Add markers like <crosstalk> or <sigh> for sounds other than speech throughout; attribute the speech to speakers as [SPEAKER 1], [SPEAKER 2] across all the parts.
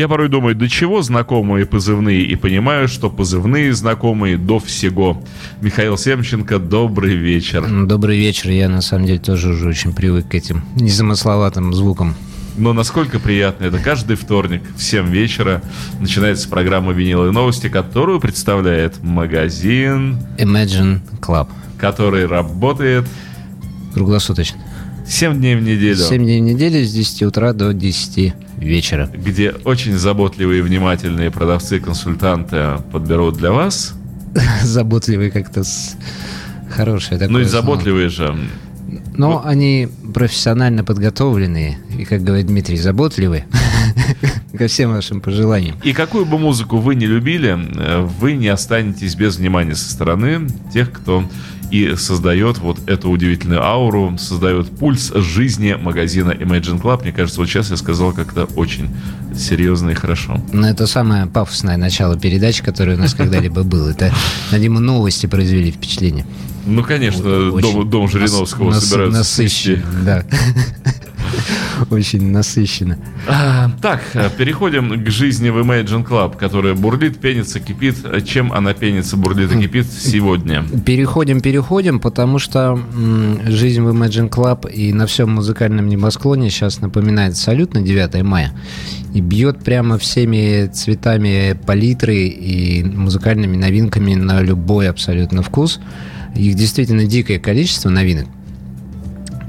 [SPEAKER 1] Я порой думаю, до чего знакомые позывные, и понимаю, что позывные знакомые до всего. Михаил Семченко, добрый вечер.
[SPEAKER 2] Добрый вечер. Я, на самом деле, тоже уже очень привык к этим незамысловатым звукам.
[SPEAKER 1] Но насколько приятно это каждый вторник в 7 вечера начинается программа «Виниловые новости», которую представляет магазин
[SPEAKER 2] Imagine Club.
[SPEAKER 1] Который работает
[SPEAKER 2] круглосуточно.
[SPEAKER 1] 7 дней в неделю.
[SPEAKER 2] 7 дней в неделю с 10 утра до 10 вечера.
[SPEAKER 1] Где очень заботливые и внимательные продавцы-консультанты подберут для вас. <laughs>
[SPEAKER 2] Заботливые как-то с... хорошие.
[SPEAKER 1] Ну и заботливые же.
[SPEAKER 2] Но вот. они профессионально подготовленные и, как говорит Дмитрий, заботливые <laughs> ко всем вашим пожеланиям.
[SPEAKER 1] И какую бы музыку вы не любили, э, вы не останетесь без внимания со стороны тех, кто и создает вот эту удивительную ауру, создает пульс жизни магазина Imagine Club. Мне кажется, вот сейчас я сказал как-то очень серьезно и хорошо.
[SPEAKER 2] Ну, это самое пафосное начало передачи, которое у нас <laughs> когда-либо было. Это, надеюсь, новости произвели впечатление.
[SPEAKER 1] Ну, конечно, Очень дом, дом Жириновского нас, собираются
[SPEAKER 2] насыщенно, да. Очень насыщенно.
[SPEAKER 1] А, так, переходим к жизни в Imagine Club, которая бурлит, пенится, кипит. Чем она пенится, бурлит и кипит сегодня?
[SPEAKER 2] Переходим, переходим, потому что жизнь в Imagine Club и на всем музыкальном небосклоне сейчас напоминает абсолютно 9 мая. И бьет прямо всеми цветами палитры и музыкальными новинками на любой абсолютно вкус. Их действительно дикое количество новинок.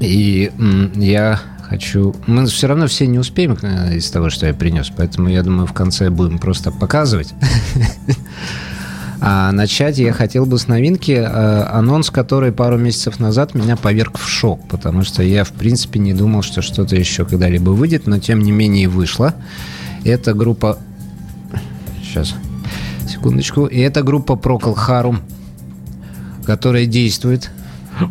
[SPEAKER 2] И я хочу... Мы все равно все не успеем э, из того, что я принес, поэтому я думаю, в конце будем просто показывать. <laughs> А начать я хотел бы с новинки, э, анонс который пару месяцев назад меня поверг в шок, потому что я, в принципе, не думал, что что-то еще когда-либо выйдет, но тем не менее вышло. Это группа... Сейчас, секундочку. И это группа Procol Harum которая действует.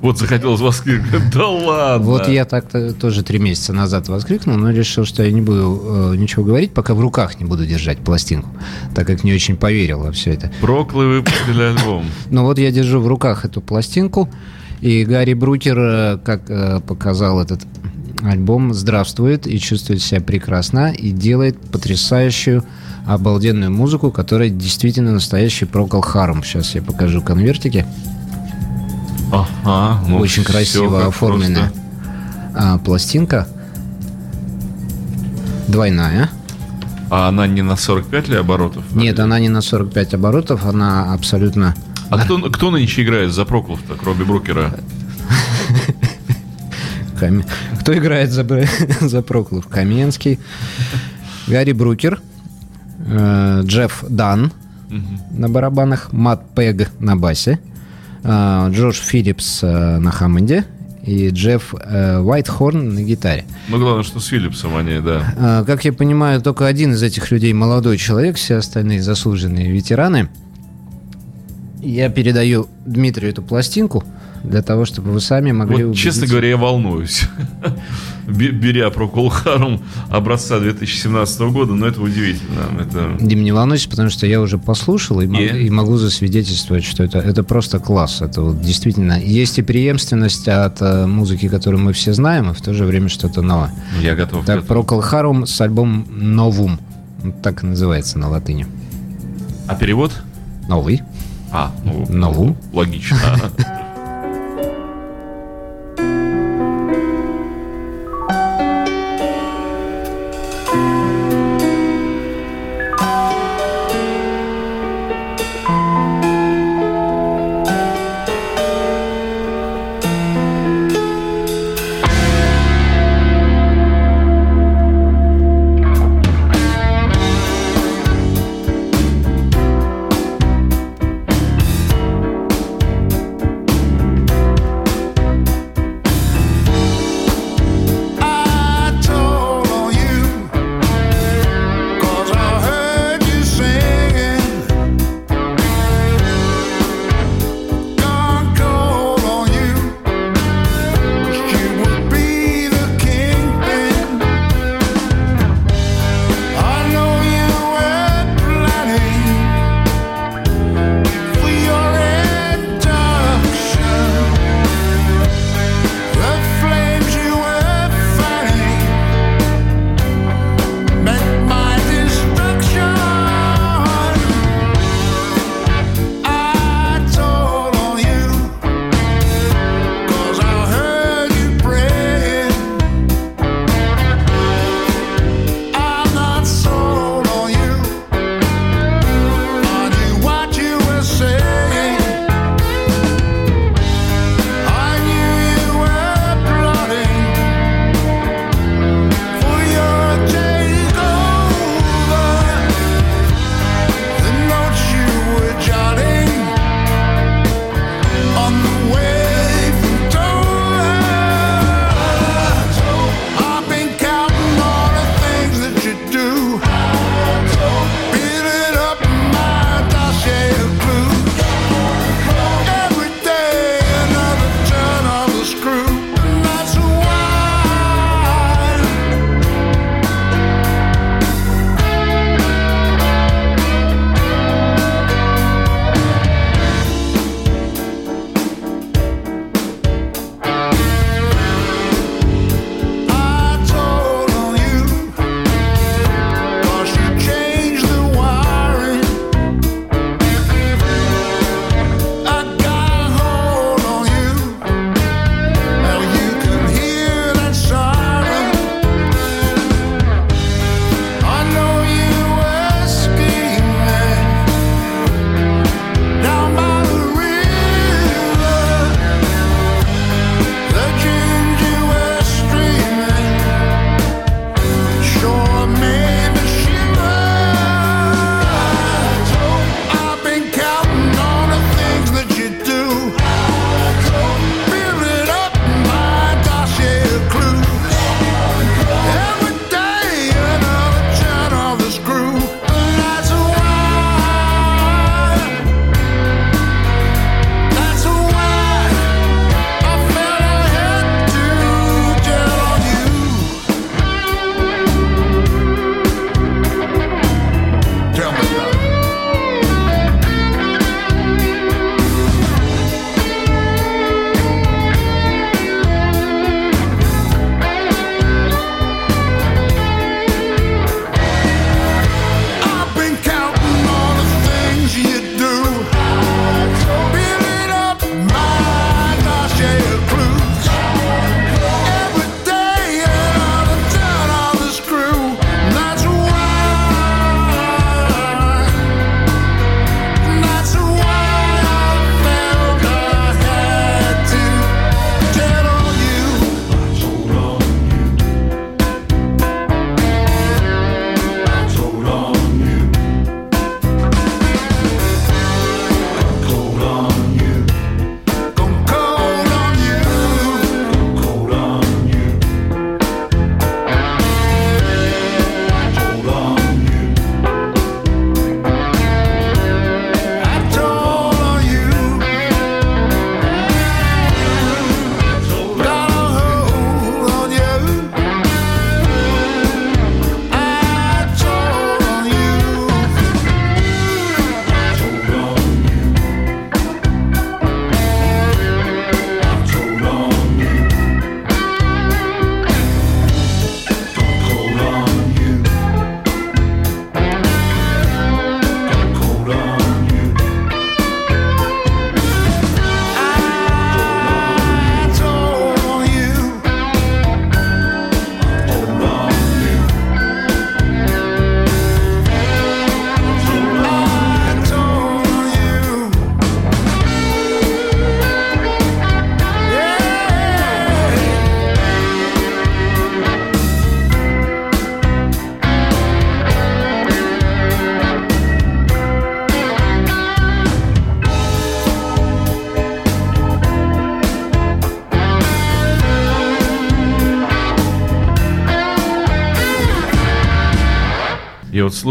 [SPEAKER 1] Вот захотелось воскликнуть. <laughs> Да ладно.
[SPEAKER 2] Вот я так-то тоже три месяца назад воскликнул, но решил, что я не буду э, ничего говорить, пока в руках не буду держать пластинку, так как не очень поверил во все это.
[SPEAKER 1] Проклы выпустили альбом. <coughs>
[SPEAKER 2] Ну вот я держу в руках эту пластинку, и Гарри Брукер, э, как э, показал этот альбом, здравствует и чувствует себя прекрасно, и делает потрясающую обалденную музыку, которая действительно настоящий Procol Harum. Сейчас я покажу конвертики.
[SPEAKER 1] Ага,
[SPEAKER 2] ну Очень красиво оформленная а, пластинка. Двойная.
[SPEAKER 1] А она не на 45 ли оборотов?
[SPEAKER 2] Нет, она не на 45 оборотов, она абсолютно...
[SPEAKER 1] А кто, кто нынче играет за Проклов-то, кроме Брукера? <laughs>
[SPEAKER 2] Кто играет за, <laughs> за Проклов? Каменский, Гарри Брукер, э, Джефф Дан на барабанах, Мат Пег на басе, Джош Филлипс э, на Хаммонде и Джефф э, Уайтхорн на гитаре.
[SPEAKER 1] Ну, главное, что с Филлипсом они, да.
[SPEAKER 2] А, как я понимаю, только один из этих людей молодой человек, все остальные заслуженные ветераны. Я передаю Дмитрию эту пластинку для того, чтобы вы сами могли
[SPEAKER 1] вот, Честно говоря, я волнуюсь. <laughs> беря про Колхарум образца 2017 года, но это удивительно. Это...
[SPEAKER 2] Дим, не волнуйся, потому что я уже послушал и, и? и могу засвидетельствовать, что это, это просто класс. Это вот действительно есть и преемственность от э, музыки, которую мы все знаем, и в то же время что-то новое.
[SPEAKER 1] Я готов.
[SPEAKER 2] Так, про Колхарум с альбомом «Новум». Так и называется на латыни.
[SPEAKER 1] А перевод?
[SPEAKER 2] Новый.
[SPEAKER 1] А, ну,
[SPEAKER 2] Новум.
[SPEAKER 1] Логично.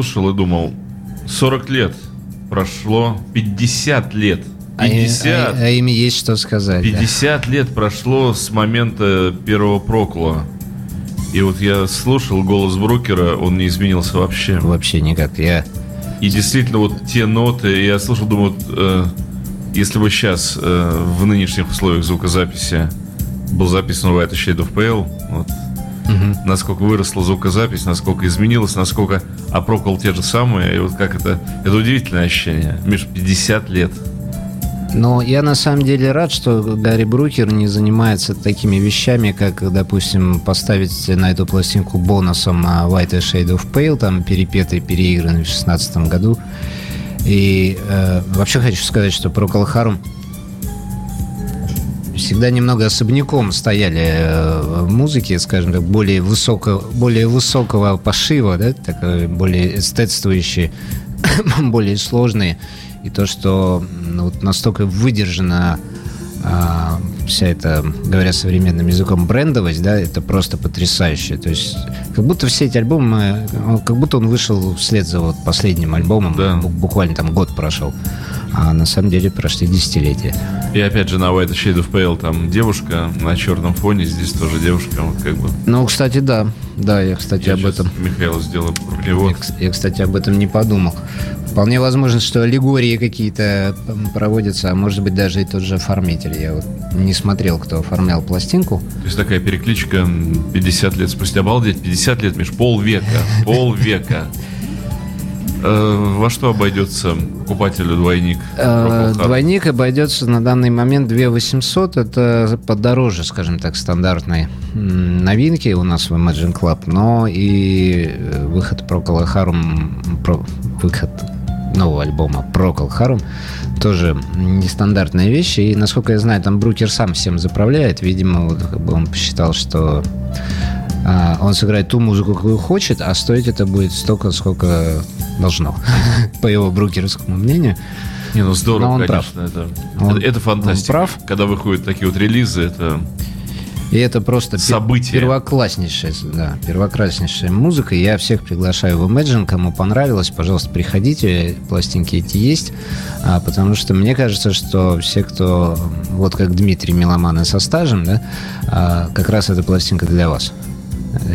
[SPEAKER 1] Слушал и думал, 40 лет прошло, 50 лет.
[SPEAKER 2] 50, а, а, а им есть что сказать.
[SPEAKER 1] 50 да. лет прошло с момента первого прокла. И вот я слушал голос брокера, он не изменился вообще.
[SPEAKER 2] Вообще никак. Я...
[SPEAKER 1] И действительно, вот те ноты, я слушал, думаю, вот, э, если бы сейчас э, в нынешних условиях звукозаписи был записан White Shade of Pale, вот, угу. насколько выросла звукозапись, насколько изменилась, насколько опрокол те же самые, и вот как это, это удивительное ощущение. Между 50 лет.
[SPEAKER 2] Но я на самом деле рад, что Гарри Брукер не занимается такими вещами, как, допустим, поставить на эту пластинку бонусом White Shade of Pale, там перепетый, переигранный в 2016 году. И э, вообще хочу сказать, что Procol Harum всегда немного особняком стояли э, в музыке, скажем так, более, высоко, более высокого пошива, да, такой более эстетствующие, <coughs> более сложные. И то, что ну, вот настолько выдержана а, вся эта, говоря современным языком, брендовость, да, это просто потрясающе. То есть, как будто все эти альбомы, как будто он вышел вслед за вот последним альбомом, да. буквально там год прошел. А на самом деле прошли десятилетия.
[SPEAKER 1] И опять же на White Shade of Pale там девушка на черном фоне, здесь тоже девушка, вот как бы.
[SPEAKER 2] Ну, кстати, да. Да, я, кстати, я об этом...
[SPEAKER 1] Михаил сделал перевод.
[SPEAKER 2] Я, я, кстати, об этом не подумал. Вполне возможно, что аллегории какие-то проводятся, а может быть даже и тот же оформитель. Я вот не смотрел, кто оформлял пластинку.
[SPEAKER 1] То есть такая перекличка 50 лет спустя. Обалдеть, 50 лет, Миш, полвека, полвека. <laughs> Э, во что обойдется покупателю двойник?
[SPEAKER 2] Э, двойник обойдется на данный момент 2 800. Это подороже, скажем так, стандартной новинки у нас в Imagine Club. Но и э, выход Procol Harum, про, выход нового альбома Procol Harum тоже нестандартная вещь. И, насколько я знаю, там Брукер сам всем заправляет. Видимо, вот, как бы он посчитал, что а, он сыграет ту музыку, какую хочет, а стоить это будет столько, сколько должно, по его брокерскому мнению.
[SPEAKER 1] Не, ну здорово, Но он конечно. Прав. Это, он, это, фантастика. Он прав. Когда выходят такие вот релизы, это
[SPEAKER 2] и это просто событие. первокласснейшая, да, первокласснейшая музыка. Я всех приглашаю в Imagine. Кому понравилось, пожалуйста, приходите. Пластинки эти есть. А, потому что мне кажется, что все, кто, вот как Дмитрий Меломаны со стажем, да, а, как раз эта пластинка для вас.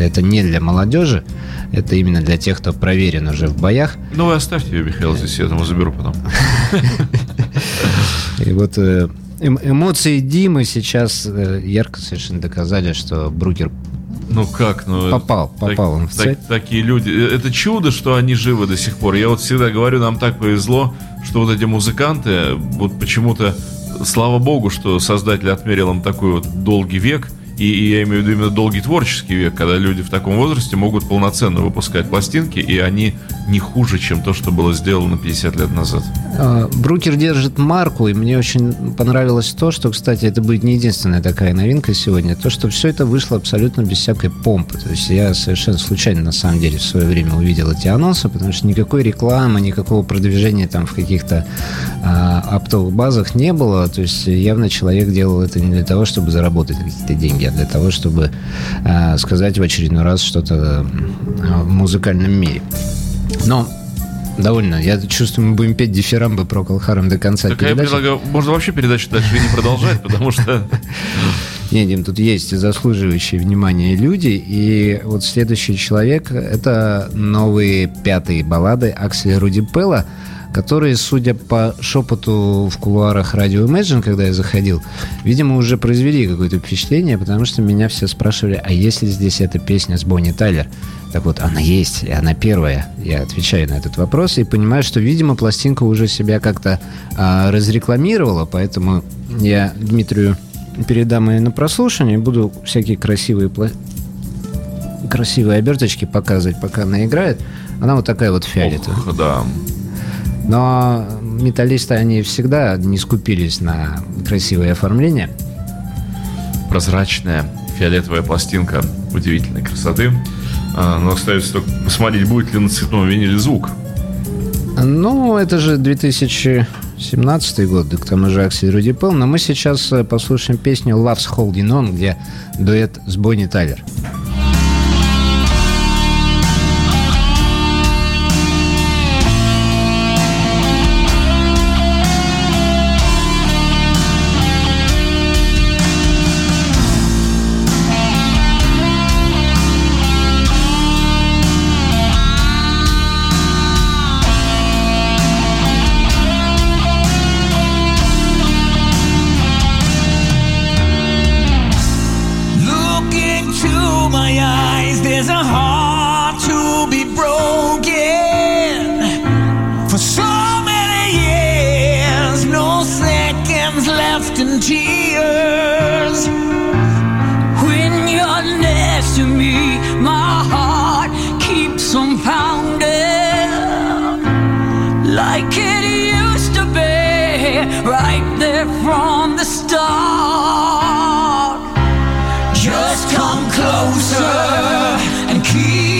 [SPEAKER 2] Это не для молодежи, это именно для тех, кто проверен уже в боях.
[SPEAKER 1] Ну, вы оставьте ее, Михаил, здесь я этому заберу потом. <laughs>
[SPEAKER 2] И вот э, эм, эмоции Димы сейчас э, ярко совершенно доказали, что Брукер
[SPEAKER 1] ну как, ну
[SPEAKER 2] попал, попал
[SPEAKER 1] так,
[SPEAKER 2] он в
[SPEAKER 1] цель. Так, такие люди, э, это чудо, что они живы до сих пор. Я вот всегда говорю, нам так повезло, что вот эти музыканты, вот почему-то, слава богу, что создатель отмерил им такой вот долгий век, и, и я имею в виду именно долгий творческий век, когда люди в таком возрасте могут полноценно выпускать пластинки, и они не хуже, чем то, что было сделано 50 лет назад.
[SPEAKER 2] А, Брукер держит марку, и мне очень понравилось то, что, кстати, это будет не единственная такая новинка сегодня, то, что все это вышло абсолютно без всякой помпы. То есть я совершенно случайно, на самом деле, в свое время увидел эти анонсы, потому что никакой рекламы, никакого продвижения там в каких-то а, оптовых базах не было. То есть явно человек делал это не для того, чтобы заработать какие-то деньги, а для того, чтобы а, сказать в очередной раз что-то в музыкальном мире. Но довольно. Я чувствую, мы будем петь дифирамбы про Колхаром до конца
[SPEAKER 1] так передачи. я предлагаю, можно вообще передачу дальше не продолжать, потому что... <laughs>
[SPEAKER 2] Не, Дим, тут есть заслуживающие внимания люди, и вот следующий человек — это новые пятые баллады Акселя Руди Пелла, которые, судя по шепоту в кулуарах радио Imagine, когда я заходил, видимо, уже произвели какое-то впечатление, потому что меня все спрашивали, а есть ли здесь эта песня с Бонни Тайлер? Так вот, она есть, и она первая. Я отвечаю на этот вопрос и понимаю, что, видимо, пластинка уже себя как-то а, разрекламировала, поэтому я Дмитрию передам ее на прослушивание буду всякие красивые пла... красивые оберточки показывать, пока она играет. Она вот такая вот фиолетовая.
[SPEAKER 1] Ох, да.
[SPEAKER 2] Но металлисты, они всегда не скупились на красивое оформление.
[SPEAKER 1] Прозрачная фиолетовая пластинка удивительной красоты. А, но остается только посмотреть, будет ли на цветном виниле звук.
[SPEAKER 2] Ну, это же 2017 год, к тому же Аксель Руди Пел. Но мы сейчас э, послушаем песню «Love's Holding On», где дуэт с Бонни Тайлер.
[SPEAKER 3] keep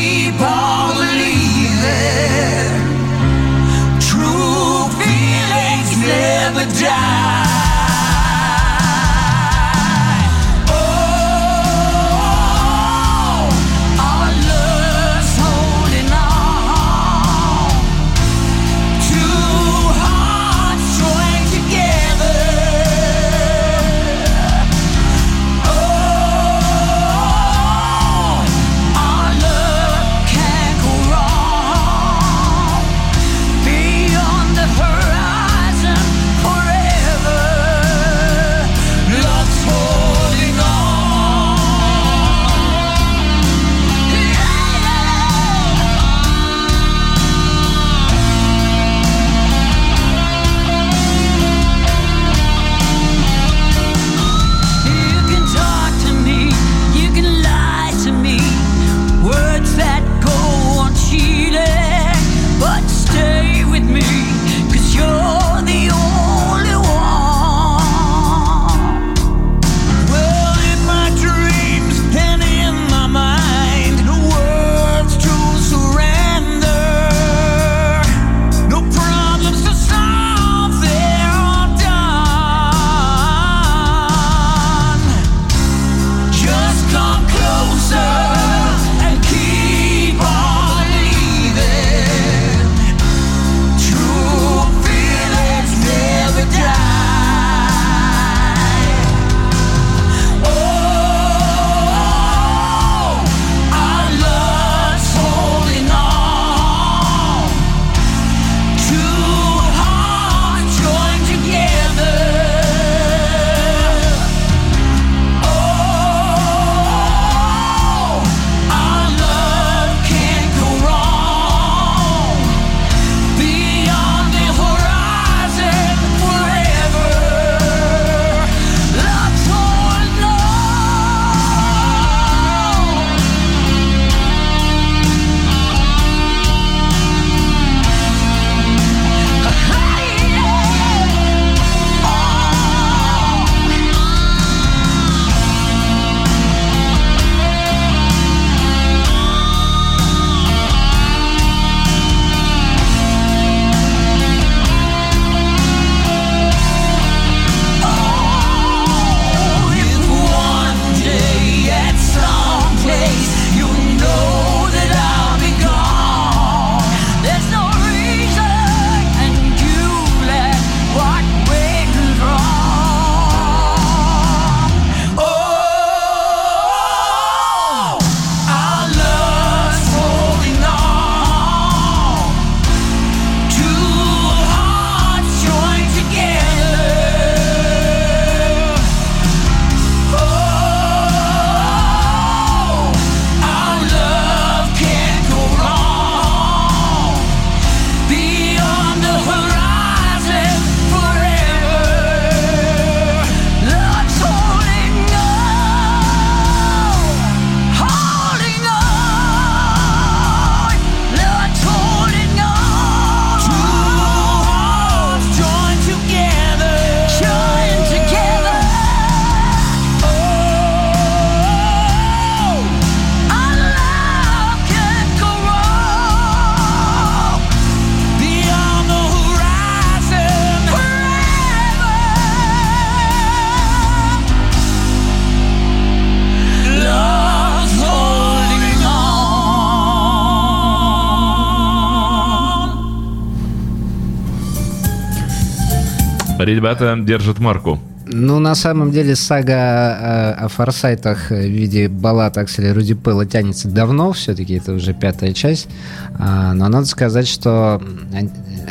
[SPEAKER 3] Ребята держат марку.
[SPEAKER 2] Ну, на самом деле, сага о, о форсайтах в виде баллад Акселя Руди Пэлла тянется давно, все-таки это уже пятая часть. А, но надо сказать, что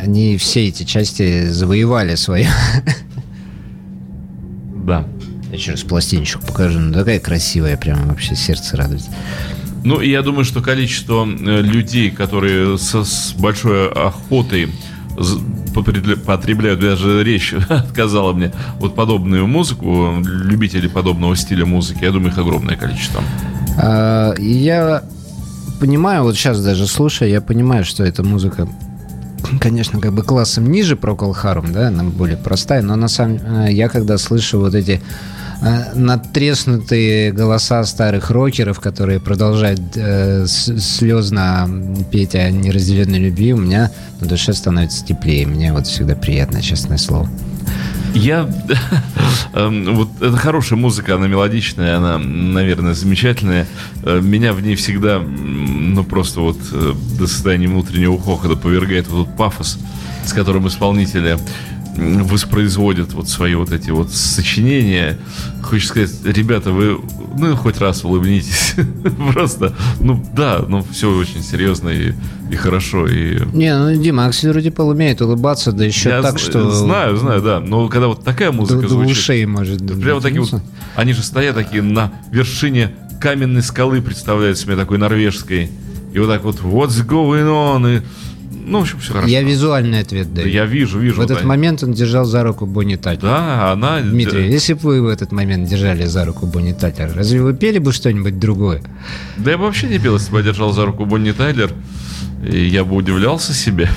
[SPEAKER 2] они все эти части завоевали свое. <laughs>
[SPEAKER 3] Да.
[SPEAKER 2] Я через пластиночку покажу. Ну, такая красивая, прям вообще сердце радует.
[SPEAKER 1] Ну, и я думаю, что количество э, людей, которые со, с большой охотой потребляют, даже речь <laughs> отказала мне, вот подобную музыку, любителей подобного стиля музыки, я думаю, их огромное количество.
[SPEAKER 2] А, я понимаю, вот сейчас даже слушая, я понимаю, что эта музыка <clears throat> конечно, как бы классом ниже Procol Harum, да, она более простая, но на самом э, я когда слышу вот эти надтреснутые голоса старых рокеров, которые продолжают э, слезно петь о неразделенной любви, у меня на душе становится теплее. Мне вот всегда приятно, честное слово.
[SPEAKER 1] Я... <laughs> Эм, вот это хорошая музыка, она мелодичная, она, наверное, замечательная. Э, меня в ней всегда, ну, просто вот э, до состояния внутреннего хохота повергает вот этот пафос, с которым исполнители воспроизводят вот свои вот эти вот сочинения. Хочешь сказать, ребята, вы ну хоть раз улыбнитесь. <laughs> Просто, ну да, ну все очень серьезно и, и хорошо. И...
[SPEAKER 2] Не, ну Дима, Аксель вроде умеет улыбаться, да еще Я так, что...
[SPEAKER 1] Знаю, знаю, да. Но когда вот такая музыка до, звучит...
[SPEAKER 2] До ушей может.
[SPEAKER 1] Прямо такие вот... Они же стоят такие на вершине каменной скалы, представляется мне такой норвежской. И вот так вот, what's going on? И ну, в общем, все хорошо.
[SPEAKER 2] Я визуальный ответ даю.
[SPEAKER 1] Я вижу, вижу.
[SPEAKER 2] В этот да. момент он держал за руку Бонни Тайлер.
[SPEAKER 1] Да, она...
[SPEAKER 2] Дмитрий, если бы вы в этот момент держали за руку Бонни Тайлер, разве вы пели бы что-нибудь другое?
[SPEAKER 1] Да я бы вообще не пел, если бы я держал за руку Бонни Тайлер. И я бы удивлялся себе.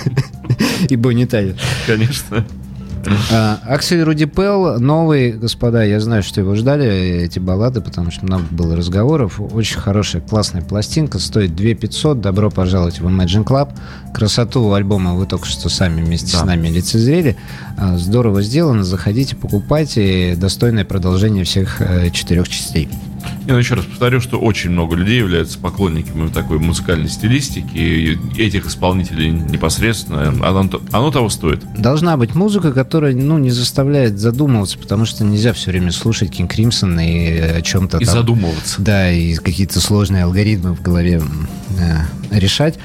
[SPEAKER 1] <laughs>
[SPEAKER 2] И Бонни Тайлер.
[SPEAKER 1] Конечно.
[SPEAKER 2] А, Аксель Руди Пел, новый, господа, я знаю, что его ждали, эти баллады, потому что много было разговоров. Очень хорошая, классная пластинка, стоит 2 500. Добро пожаловать в Imagine Club. Красоту альбома вы только что сами вместе да. с нами лицезрели. А, здорово сделано, заходите, покупайте. Достойное продолжение всех э, четырех частей.
[SPEAKER 1] Я еще раз повторю, что очень много людей являются поклонниками такой музыкальной стилистики, и этих исполнителей непосредственно. Оно, оно того стоит.
[SPEAKER 2] Должна быть музыка, которая ну, не заставляет задумываться, потому что нельзя все время слушать Кинг Кримсон и о чем-то
[SPEAKER 1] И
[SPEAKER 2] там,
[SPEAKER 1] задумываться.
[SPEAKER 2] Да, и какие-то сложные алгоритмы в голове э, решать.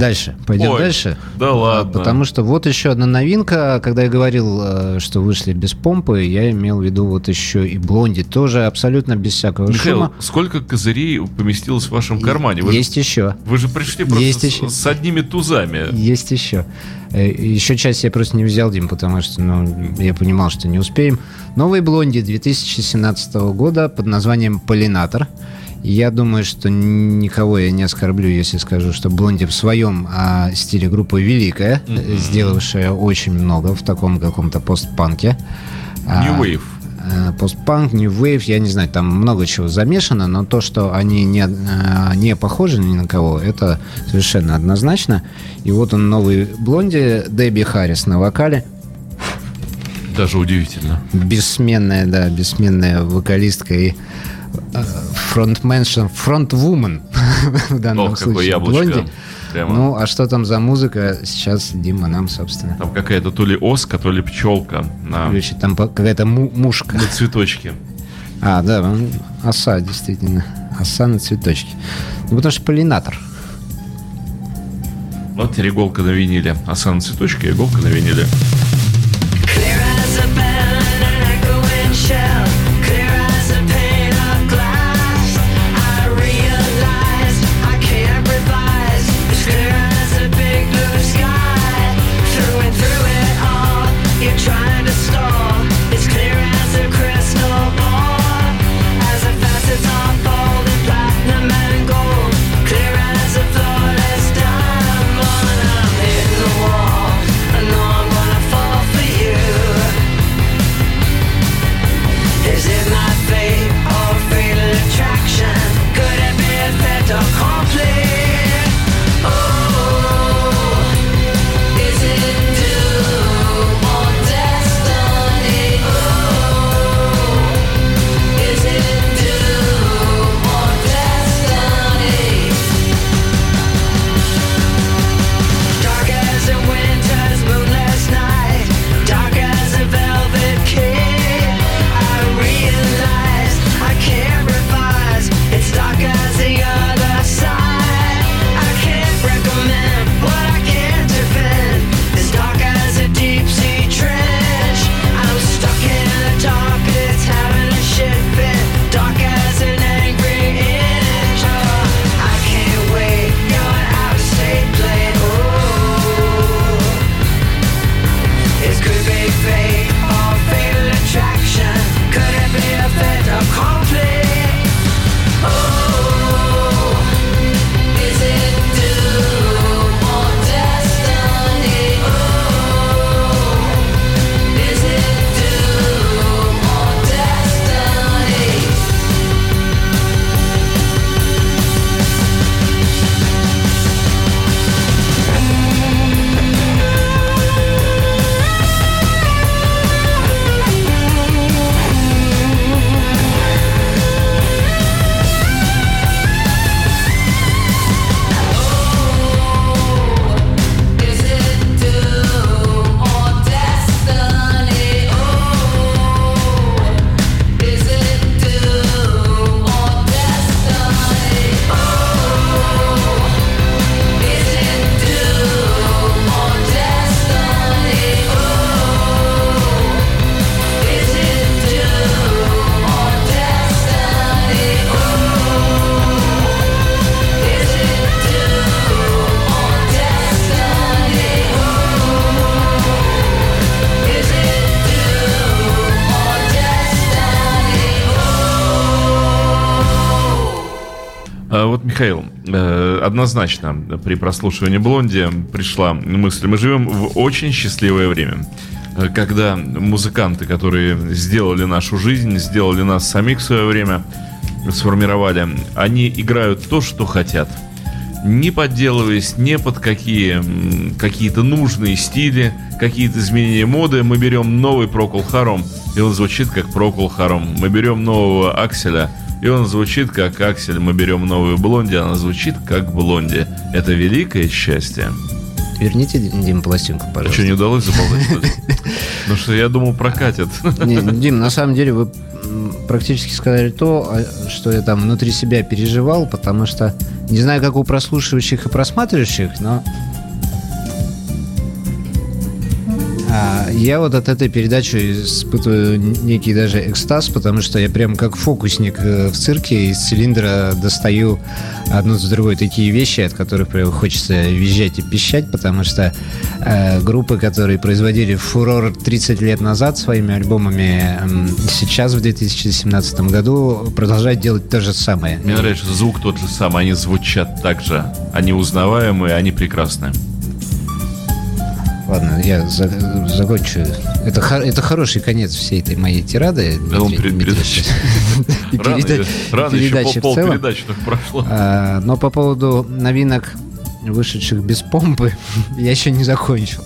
[SPEAKER 2] Дальше. Пойдем Ой, дальше.
[SPEAKER 1] Да ладно.
[SPEAKER 2] Потому что вот еще одна новинка. Когда я говорил, э, что вышли без помпы, я имел в виду вот еще и блонди. Тоже абсолютно без всякого Михаил, шума.
[SPEAKER 1] сколько козырей поместилось в вашем кармане?
[SPEAKER 2] Вы есть же, еще.
[SPEAKER 1] Вы же пришли просто есть с, еще. с одними тузами.
[SPEAKER 2] Есть еще. Э, еще часть я просто не взял, Дим, потому что ну, я понимал, что не успеем. Новый блонди 2017 года под названием «Полинатор». Я думаю, что никого я не оскорблю, если скажу, что Блонди в своем а, стиле группа великая, mm-hmm. сделавшая очень много в таком каком-то постпанке.
[SPEAKER 1] А, New Wave.
[SPEAKER 2] А, постпанк, New Wave, я не знаю, там много чего замешано, но то, что они не, а, не похожи ни на кого, это совершенно однозначно. И вот он новый Блонди, Дебби Харрис на вокале.
[SPEAKER 1] Даже удивительно.
[SPEAKER 2] Бессменная, да, бессменная вокалистка и фронтменшн, фронтвумен <laughs> в данном Ох, случае. Блонди. Прямо. Ну, а что там за музыка, сейчас Дима нам, собственно.
[SPEAKER 1] Там какая-то то ли оска, то ли пчелка.
[SPEAKER 2] На... Короче, там какая-то му- мушка.
[SPEAKER 1] На цветочке. <laughs>
[SPEAKER 2] А, да, оса, действительно. Оса на цветочке. Ну, потому что полинатор.
[SPEAKER 1] Вот теперь иголка на виниле. Оса на цветочке, иголка на виниле. Однозначно при прослушивании «Блонди» пришла мысль. Мы живем в очень счастливое время э, когда музыканты, которые сделали нашу жизнь, сделали нас самих в свое время, сформировали, они играют то, что хотят. Не подделываясь не под какие, какие-то нужные стили, какие-то изменения моды, мы берем новый Procol Harum, и он звучит как Procol Harum. Мы берем нового Акселя, и он звучит как Аксель. Мы берем новую Блонди, она звучит как Блонди. Это великое счастье.
[SPEAKER 2] Верните, Дим, пластинку, пожалуйста. А
[SPEAKER 1] что, не удалось заболтать? Ну что, я думал, прокатит.
[SPEAKER 2] Дим, на самом деле вы практически сказали то, а, что я там внутри себя переживал, потому что не знаю, как у прослушивающих и просматривающих, но я вот от этой передачи испытываю некий даже экстаз, потому что я прям как фокусник э, в цирке из цилиндра достаю одну за другой такие вещи, от которых прям хочется визжать и пищать, потому что э, группы, которые производили фурор 30 лет назад своими альбомами, э, сейчас в 2017 году продолжают делать то же самое.
[SPEAKER 1] Мне нравится звук тот же самый, они звучат так же, они узнаваемые, они прекрасные.
[SPEAKER 2] Ладно, я за, закончу. Это, это хороший конец всей этой моей тирады.
[SPEAKER 1] Да, он перед. <laughs> Рано еще пол передачи только прошло.
[SPEAKER 2] А, но по поводу новинок, вышедших без помпы, <laughs> я еще не закончил.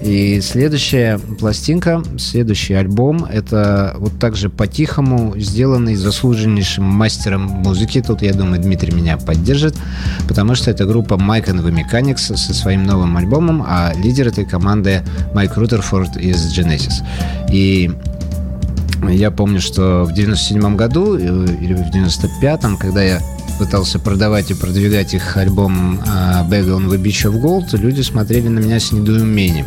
[SPEAKER 2] И следующая пластинка, следующий альбом, это вот также по-тихому сделанный заслуженнейшим мастером музыки. Тут, я думаю, Дмитрий меня поддержит, потому что это группа Mike and the Mechanics со своим новым альбомом, а лидер этой команды Майк Рутерфорд из Genesis. И я помню, что в 97 году э, или в 95-м, когда я пытался продавать и продвигать их альбом Bag on the Beach of Gold, люди смотрели на меня с недоумением.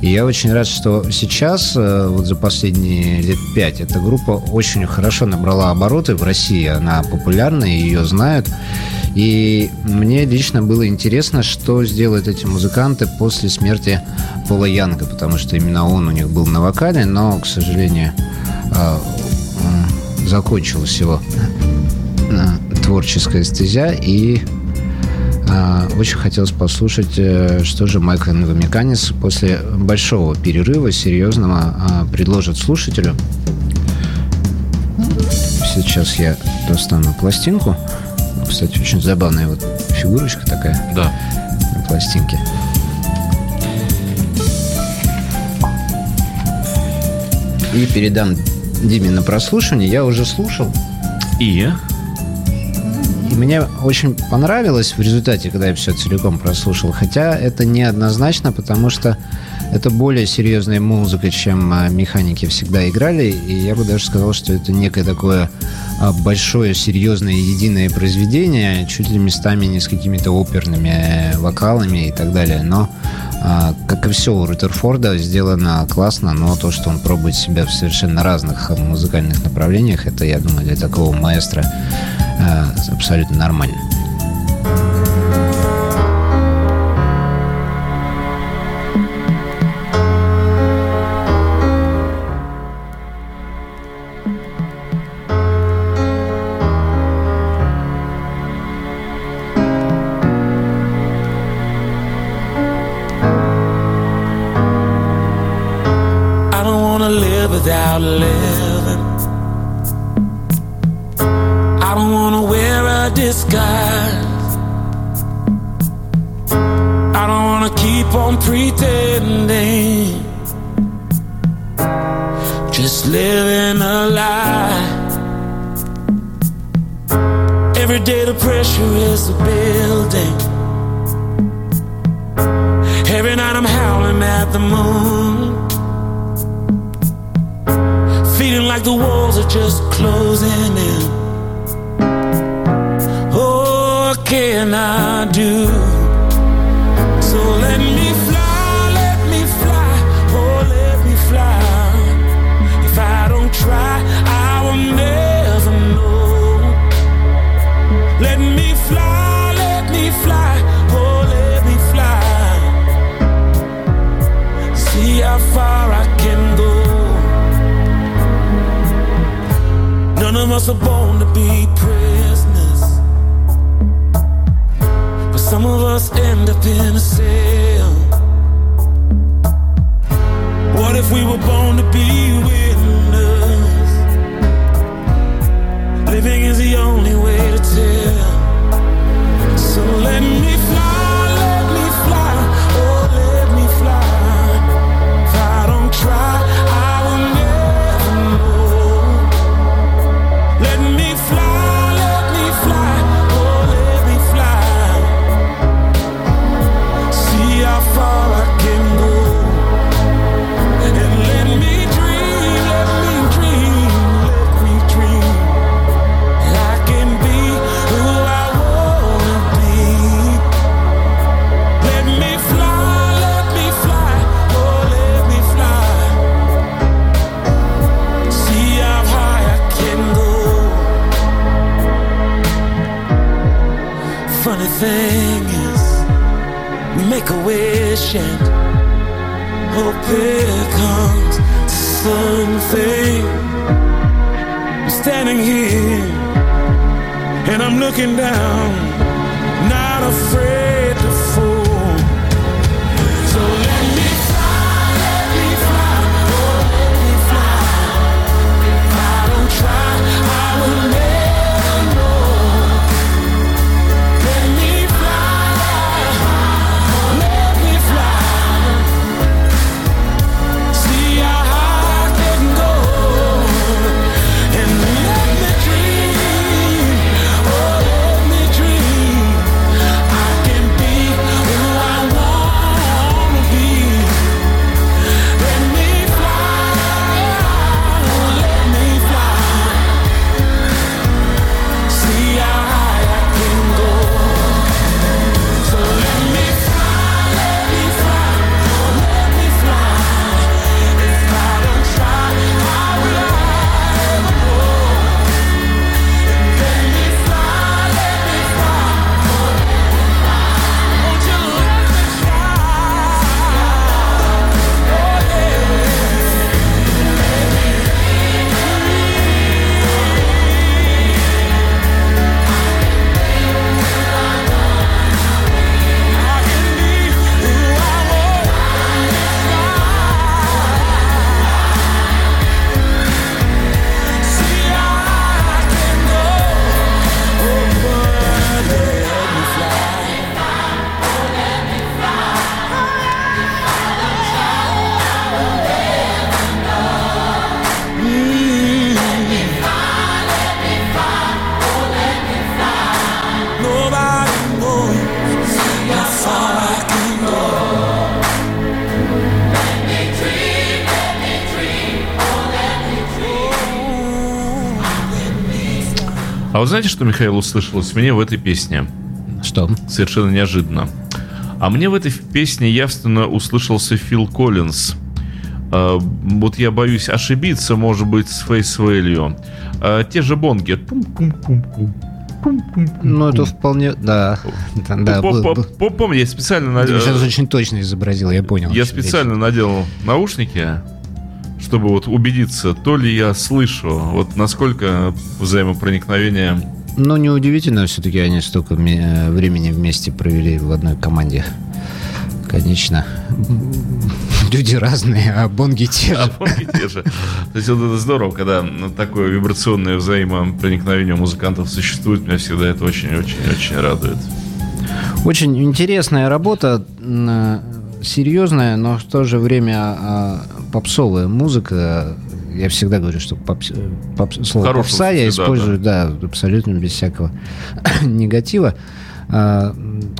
[SPEAKER 2] И я очень рад, что сейчас, э, вот за последние лет пять, эта группа очень хорошо набрала обороты в России. Она популярна, ее знают. И мне лично было интересно, что сделают эти музыканты после смерти Пола Янга, потому что именно он у них был на вокале, но, к сожалению, э, закончилась его творческая стезя, и э, очень хотелось послушать, э, что же Майкл Новомеканис после большого перерыва, серьезного, э, предложит слушателю. Сейчас я достану пластинку. Кстати, очень забавная вот фигурочка такая.
[SPEAKER 1] Да.
[SPEAKER 2] На пластинке. И передам Диме на прослушивание. Я уже слушал.
[SPEAKER 1] И?
[SPEAKER 2] И мне очень понравилось в результате, когда я все целиком прослушал. Хотя это неоднозначно, потому что это более серьезная музыка, чем а, механики всегда играли. И я бы даже сказал, что это некое такое а, большое, серьезное, единое произведение, чуть ли местами не с какими-то оперными э, вокалами и так далее. Но а, как и все у Рутерфорда, сделано классно, но то, что он пробует себя в совершенно разных музыкальных направлениях, это, я думаю, для такого маэстро абсолютно нормально.
[SPEAKER 4] Us are born to be prisoners. Some of us end up in a cell. What if we were born to be winners? And hope it comes. To something. I'm standing here and I'm looking down,
[SPEAKER 1] А вы знаете, что, Михаил, услышалось мне в этой песне?
[SPEAKER 2] Что?
[SPEAKER 1] Совершенно неожиданно. А мне в этой песне явственно услышался Фил Коллинз. А, вот я боюсь ошибиться, может быть, с Фейс Value. А, те же бонги.
[SPEAKER 2] Ну, это вполне... Да, да,
[SPEAKER 1] Помню, я специально...
[SPEAKER 2] Ты
[SPEAKER 1] на-
[SPEAKER 2] сейчас очень точно изобразил, я понял.
[SPEAKER 1] Я специально надел наушники, чтобы вот убедиться, то ли я слышу, вот насколько взаимопроникновение...
[SPEAKER 2] Ну, неудивительно, все-таки они столько э, времени вместе провели в одной команде. Конечно. Люди разные, а бонги те
[SPEAKER 1] А
[SPEAKER 2] же.
[SPEAKER 1] бонги те же. То есть вот это здорово, когда такое вибрационное взаимопроникновение у музыкантов существует, меня всегда это очень-очень-очень радует.
[SPEAKER 2] Очень интересная работа, э, серьезная, но в то же время а, попсовая музыка. Я всегда говорю, что попс- э, попс- слово
[SPEAKER 1] хорошем
[SPEAKER 2] попса я
[SPEAKER 1] смысле, да,
[SPEAKER 2] использую, да, абсолютно без всякого <coughs> негатива. А,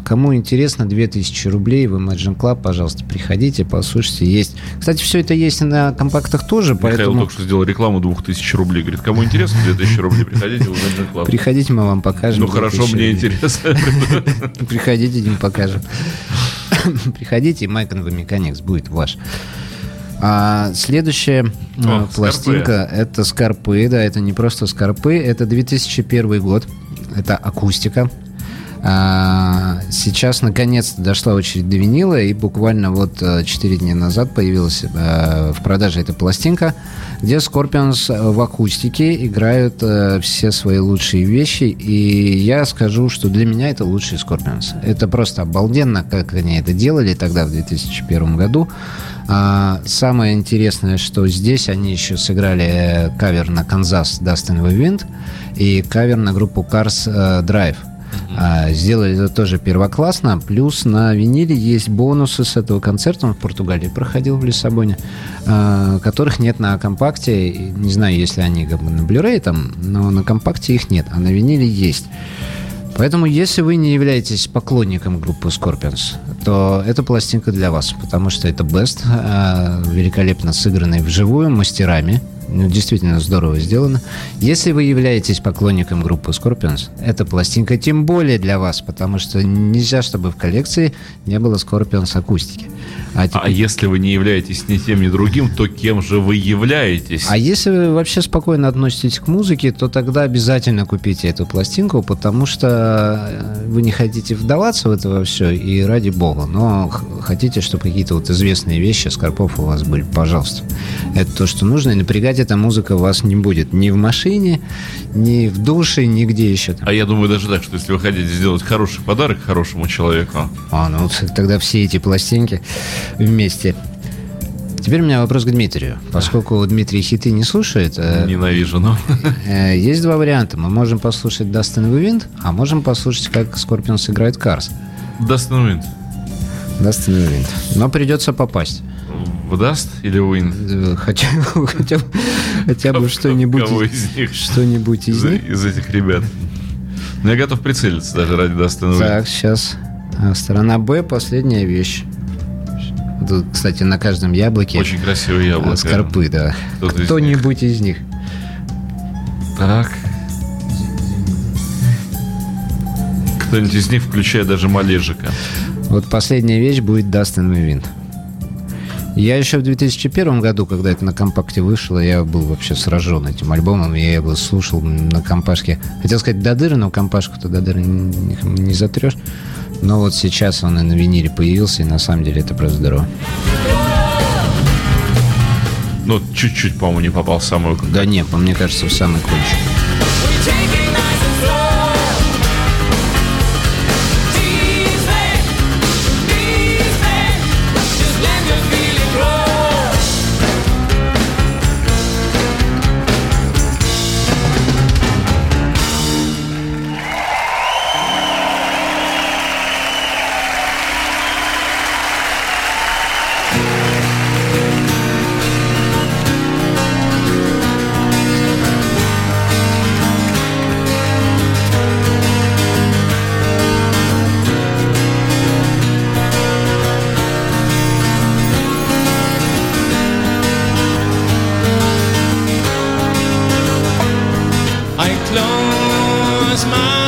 [SPEAKER 2] Кому интересно, 2000 рублей в Imagine Club, пожалуйста, приходите, послушайте. Есть. Кстати, все это есть на компактах тоже,
[SPEAKER 1] Михаил
[SPEAKER 2] поэтому
[SPEAKER 1] только что сделал рекламу 2000 рублей. Говорит, кому интересно 2000 рублей, приходите в Imagine Club.
[SPEAKER 2] приходите, мы вам покажем.
[SPEAKER 1] Ну хорошо,
[SPEAKER 2] 2000
[SPEAKER 1] мне
[SPEAKER 2] рублей.
[SPEAKER 1] интересно. <laughs>
[SPEAKER 2] Приходите, Дим, покажем. <coughs> Приходите, и Майк Механикс будет ваш. А следующая э,
[SPEAKER 1] О,
[SPEAKER 2] пластинка это Скорпы, да, это не просто Скорпы, это 2001 год, это акустика. А, сейчас наконец-то дошла очередь до винила, и буквально вот 4 дня назад появилась в продаже эта пластинка, где Scorpions в акустике играют все свои лучшие вещи, и я скажу, что для меня это лучшие Scorpions. Это просто обалденно, как они это делали тогда, в 2001 году. А, самое интересное, что здесь они еще сыграли э, кавер на Канзас Dustin Wind и кавер на группу Cars э, Drive. А, сделали это тоже первоклассно. Плюс на виниле есть бонусы с этого концерта. Он в Португалии проходил в Лиссабоне, а, которых нет на компакте. Не знаю, если они как бы на Blu-ray там, но на компакте их нет, а на виниле есть. Поэтому, если вы не являетесь поклонником группы Scorpions, то эта пластинка для вас, потому что это Best, э, великолепно сыгранный вживую мастерами, действительно здорово сделано. Если вы являетесь поклонником группы Scorpions, эта пластинка тем более для вас, потому что нельзя, чтобы в коллекции не было Scorpions акустики.
[SPEAKER 1] А, теперь... а если вы не являетесь ни тем, ни другим, то кем же вы являетесь?
[SPEAKER 2] А если вы вообще спокойно относитесь к музыке, то тогда обязательно купите эту пластинку, потому что э, вы не хотите вдаваться в это во все, и ради бога, но хотите, чтобы какие-то вот известные вещи Скорпов у вас были, пожалуйста. Это то, что нужно, и напрягать эта музыка вас не будет ни в машине, ни в душе, нигде еще.
[SPEAKER 1] А я думаю даже так, что если вы хотите сделать хороший подарок хорошему человеку...
[SPEAKER 2] А, ну тогда все эти пластинки вместе. Теперь у меня вопрос к Дмитрию. Поскольку Дмитрий хиты не слушает...
[SPEAKER 1] Э, Ненавижу, но...
[SPEAKER 2] Э, есть два варианта. Мы можем послушать Dustin Wind, а можем послушать, как Scorpions играет Cars.
[SPEAKER 1] Dustin Wind.
[SPEAKER 2] Dustin Wind. Но придется попасть.
[SPEAKER 1] Dust или Wind?
[SPEAKER 2] Хотя, <laughs> хотя, хотя бы что-нибудь из, них? Что-нибудь из, из них?
[SPEAKER 1] Из этих ребят. Но я готов прицелиться даже ради Wind.
[SPEAKER 2] Так, сейчас. А, сторона Б, последняя вещь. Тут, кстати, на каждом яблоке...
[SPEAKER 1] Очень красивые яблоко.
[SPEAKER 2] Скорпы, да. Кто-нибудь из, из них.
[SPEAKER 1] Так. Кто-нибудь из них, включая даже Малежика.
[SPEAKER 2] Вот последняя вещь будет Dustin Wind. Я еще в 2001 году, когда это на компакте вышло, я был вообще сражен этим альбомом. Я его слушал на компашке. Хотел сказать до дыры, но компашку-то до дыры не, не затрешь. Но вот сейчас он и на виниле появился, и на самом деле это просто здорово.
[SPEAKER 1] Ну, чуть-чуть, по-моему, не попал в самую...
[SPEAKER 2] Да нет, мне кажется, в самый кончик.
[SPEAKER 1] close my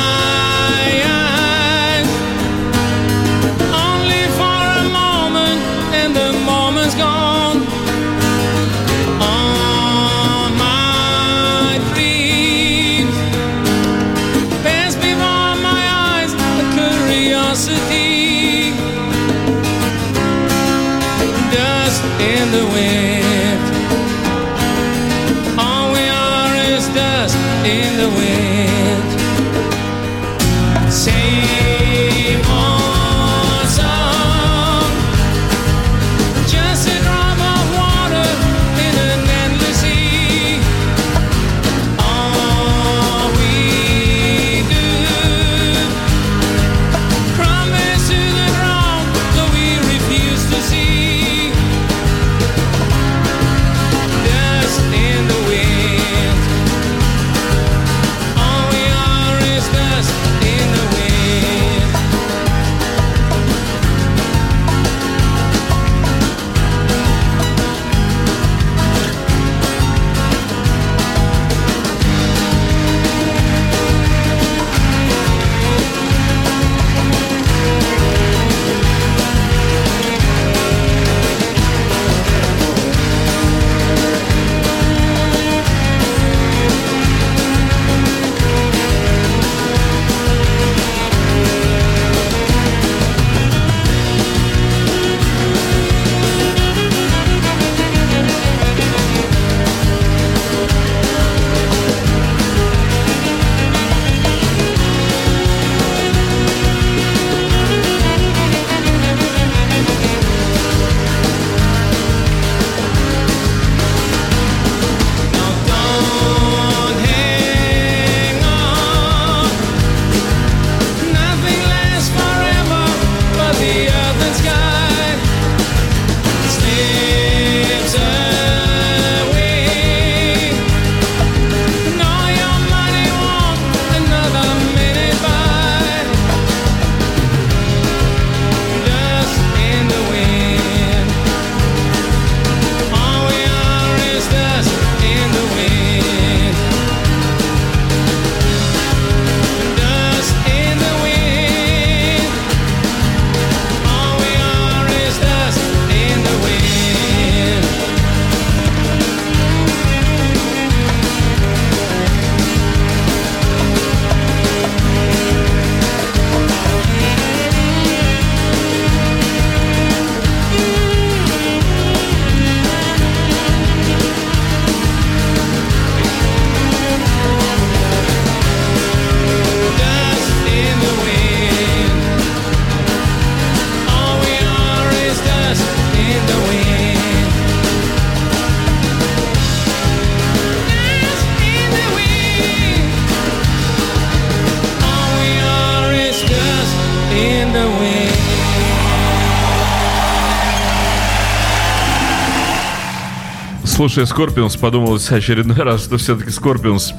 [SPEAKER 1] Слушай, Скорпионс подумалось очередной раз, что все-таки Скорпионс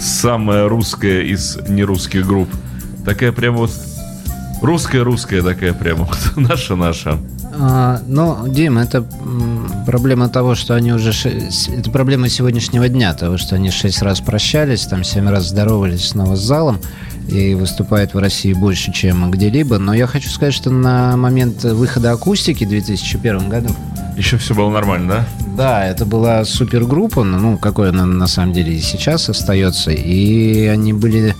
[SPEAKER 1] самая русская из нерусских групп. Такая прям вот русская-русская такая прямо. <laughs> Наша-наша.
[SPEAKER 2] А, ну, Дим, это проблема того, что они уже... Это проблема сегодняшнего дня, того, что они шесть раз прощались, там семь раз здоровались снова с залом и выступают в России больше, чем где-либо. Но я хочу сказать, что на момент выхода акустики в 2001 году...
[SPEAKER 1] Еще все было нормально, да?
[SPEAKER 2] Да, это была супергруппа, ну, какой она на самом деле и сейчас остается. И они были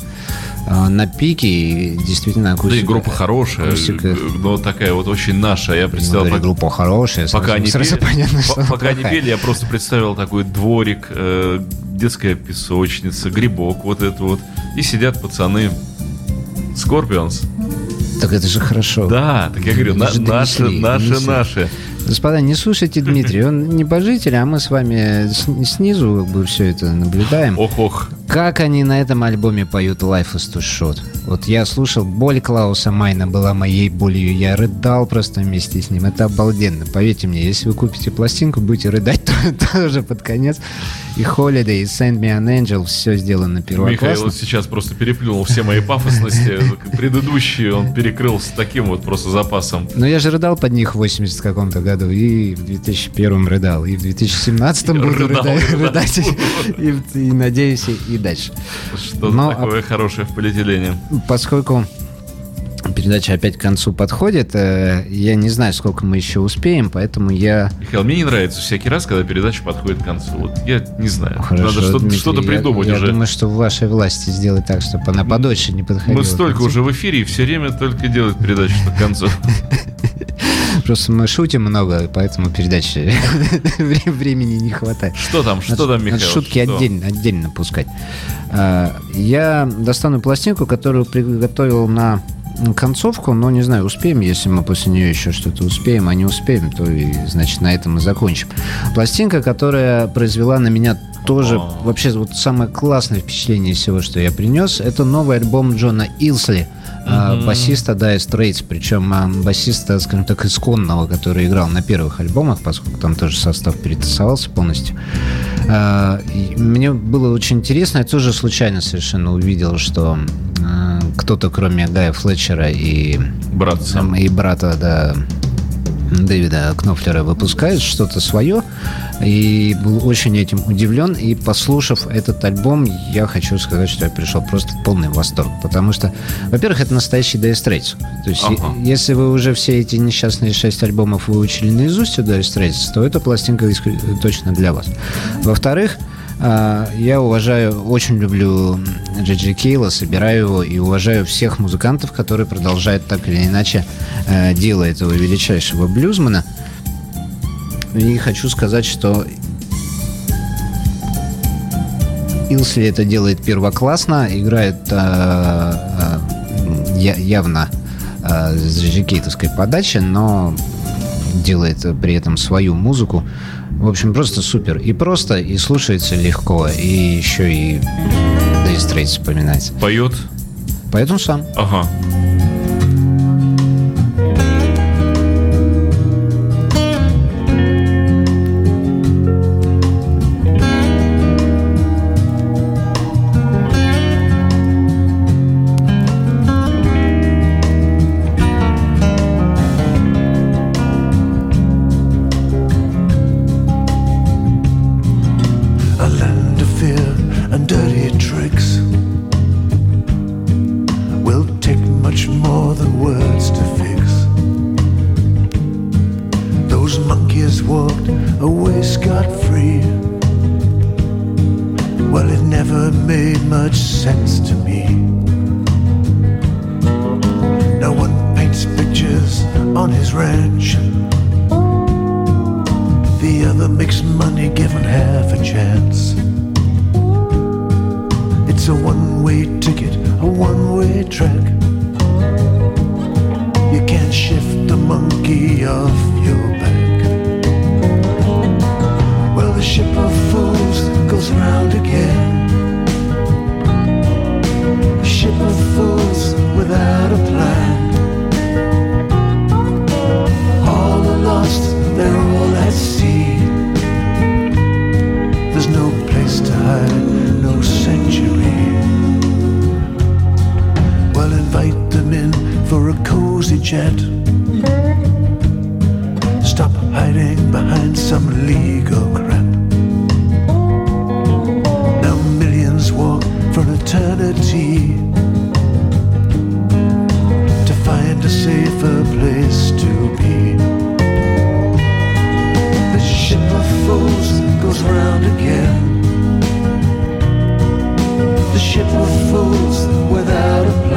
[SPEAKER 2] а, на пике, и действительно акустика.
[SPEAKER 1] Да и группа хорошая, акустика... но такая вот очень наша. Я представил...
[SPEAKER 2] Говорю, группа хорошая,
[SPEAKER 1] пока они пели, понятно, что Пока они пели, я просто представил такой дворик, э, детская песочница, грибок вот это вот. И сидят пацаны Скорпионс.
[SPEAKER 2] Так это же хорошо.
[SPEAKER 1] Да, так я говорю, на, наши, наши, наши.
[SPEAKER 2] Господа, не слушайте Дмитрия, он небожитель, а мы с вами снизу как бы все это наблюдаем.
[SPEAKER 1] Ох-ох.
[SPEAKER 2] Как они на этом альбоме поют Life is too short. Вот я слушал, боль Клауса Майна была моей болью. Я рыдал просто вместе с ним. Это обалденно. Поверьте мне, если вы купите пластинку, будете рыдать <laughs> то, тоже под конец. И Holiday, и Send Me an Angel, все сделано первоклассно.
[SPEAKER 1] Михаил сейчас просто переплюнул все мои пафосности. Предыдущие он перекрыл с таким вот просто запасом.
[SPEAKER 2] Но я же рыдал под них в 80 каком-то году, и в 2001 рыдал, и в 2017 буду рыдать, <laughs> и надеюсь, и, и дальше.
[SPEAKER 1] Что Но, такое хорошее в полиэтилене?
[SPEAKER 2] поскольку передача опять к концу подходит. Э, я не знаю, сколько мы еще успеем, поэтому я...
[SPEAKER 1] Михаил, мне не нравится всякий раз, когда передача подходит к концу. Вот я не знаю.
[SPEAKER 2] Хорошо,
[SPEAKER 1] Надо
[SPEAKER 2] что-то,
[SPEAKER 1] что-то придумать
[SPEAKER 2] я,
[SPEAKER 1] уже.
[SPEAKER 2] Я думаю, что в вашей власти сделать так, чтобы она подольше не подходила.
[SPEAKER 1] Мы столько уже в эфире и все время только делать передачу к концу. <laughs>
[SPEAKER 2] Просто мы шутим много, поэтому передачи <laughs> времени не хватает.
[SPEAKER 1] Что там, что там, Михаил?
[SPEAKER 2] Шутки отдельно, отдельно пускать. А, я достану пластинку, которую приготовил на концовку, но не знаю, успеем, если мы после нее еще что-то успеем, а не успеем, то и, значит, на этом мы закончим. Пластинка, которая произвела на меня тоже вообще вот самое классное впечатление из всего, что я принес, это новый альбом Джона Илсли, mm-hmm. басиста Dire Straits, причем а, басиста, скажем так, исконного, который играл на первых альбомах, поскольку там тоже состав перетасовался полностью. А, мне было очень интересно, я тоже случайно совершенно увидел, что кто-то, кроме Гая Флетчера и,
[SPEAKER 1] Братца.
[SPEAKER 2] и брата, да, Дэвида Кнофлера выпускает что-то свое. И был очень этим удивлен. И послушав этот альбом, я хочу сказать, что я пришел просто в полный восторг. Потому что, во-первых, это настоящий Dire Straits. То есть, ага. если вы уже все эти несчастные шесть альбомов выучили наизусть у Dire Straits, то эта пластинка точно для вас. Во-вторых, я уважаю, очень люблю Джиджи Кейла, собираю его и уважаю всех музыкантов, которые продолжают так или иначе э, делать этого величайшего блюзмена. И хочу сказать, что Илсли это делает первоклассно, играет э, э, явно э, с джиджикейтовской подачи, но делает при этом свою музыку. В общем, просто супер. И просто, и слушается легко, и еще и Dire Straits вспоминать.
[SPEAKER 1] Поет?
[SPEAKER 2] Поет он сам.
[SPEAKER 1] Ага.
[SPEAKER 5] Hiding behind some legal crap. Now millions walk for eternity to find a safer place to be. The ship of fools goes round again. The ship of fools without a plan.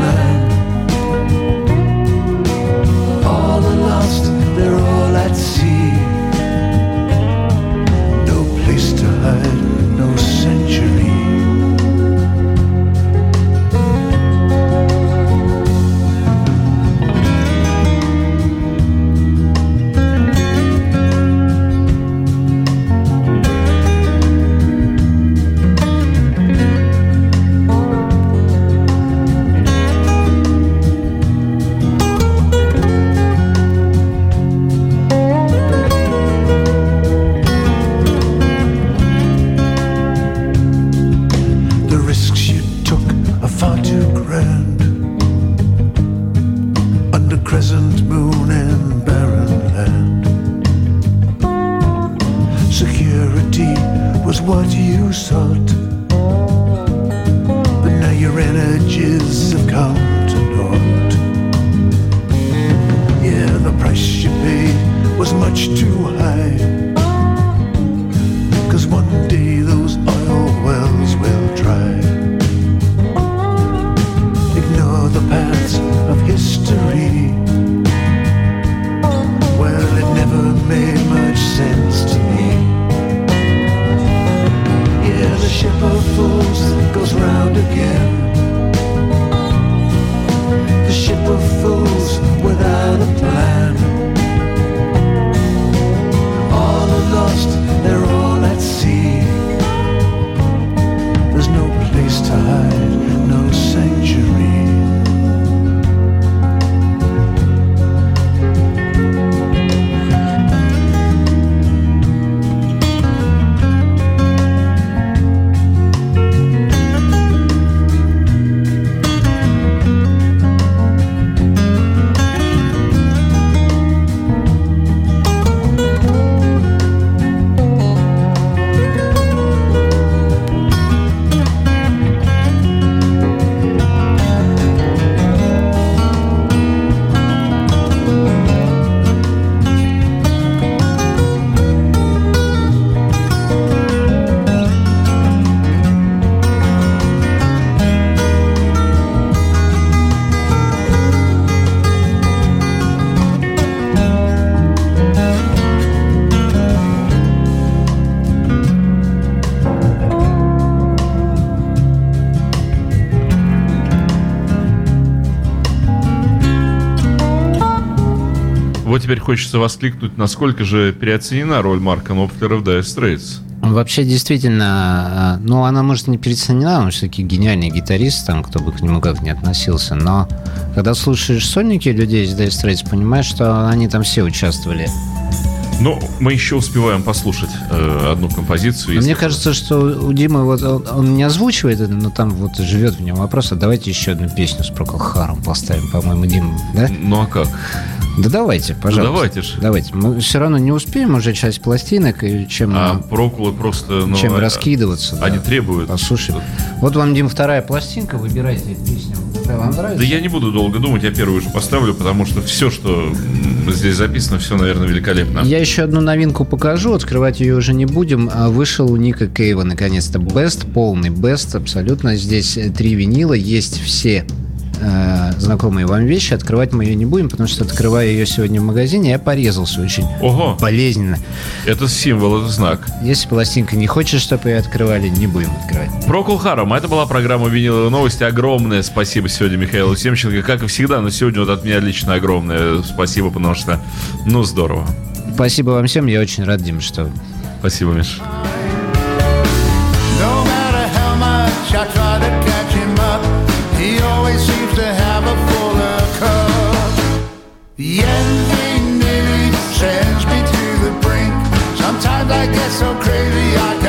[SPEAKER 1] Теперь хочется воскликнуть, насколько же переоценена роль Марка Нопфлера в Dire Straits.
[SPEAKER 2] Вообще, действительно, а, ну, она, может, не переоценена, он все-таки гениальный гитарист, там, кто бы к нему как ни относился, но когда слушаешь сольники людей из Dire Straits, понимаешь, что они там все участвовали.
[SPEAKER 1] Но мы еще успеваем послушать э, одну композицию. Если-
[SPEAKER 2] Мне кажется, что у Димы вот он, он не озвучивает это, но там вот живет в нем вопрос. А давайте еще одну песню с Прокол Харом поставим, по-моему, Дима, да?
[SPEAKER 1] Ну а как?
[SPEAKER 2] Да давайте, пожалуйста.
[SPEAKER 1] давайте ж.
[SPEAKER 2] Давайте. Мы все равно не успеем уже часть пластинок, и чем,
[SPEAKER 1] А прокулы просто... Ну,
[SPEAKER 2] чем
[SPEAKER 1] а-
[SPEAKER 2] раскидываться. да.
[SPEAKER 1] Они требуют.
[SPEAKER 2] Послушай. Вот вам, Дим, вторая пластинка. Выбирайте песню. Вам нравится?
[SPEAKER 1] Да я не буду долго думать, я первую уже поставлю, потому что все, что здесь записано, все, наверное, великолепно.
[SPEAKER 2] Я еще одну новинку покажу, открывать ее уже не будем. А Вышел у Ника Кейва наконец-то Best, полный Best, абсолютно. Здесь э, три винила, есть все э, знакомые вам вещи. Открывать мы ее не будем, потому что открывая ее сегодня в магазине, я порезался очень
[SPEAKER 1] Ого,
[SPEAKER 2] болезненно.
[SPEAKER 1] это символ, это знак.
[SPEAKER 2] Если пластинка не хочет, чтобы ее открывали, не будем открывать.
[SPEAKER 1] Прокул Харам, это была программа «Виниловые новости». Огромное спасибо сегодня Михаилу Семченко, как и всегда, но сегодня вот от меня лично огромное спасибо, потому что, ну, здорово.
[SPEAKER 2] Спасибо вам всем, я очень рад, Дим, что
[SPEAKER 1] Спасибо, Миш.
[SPEAKER 6] I The ending nearly sends me to the brink. Sometimes I get so crazy
[SPEAKER 4] I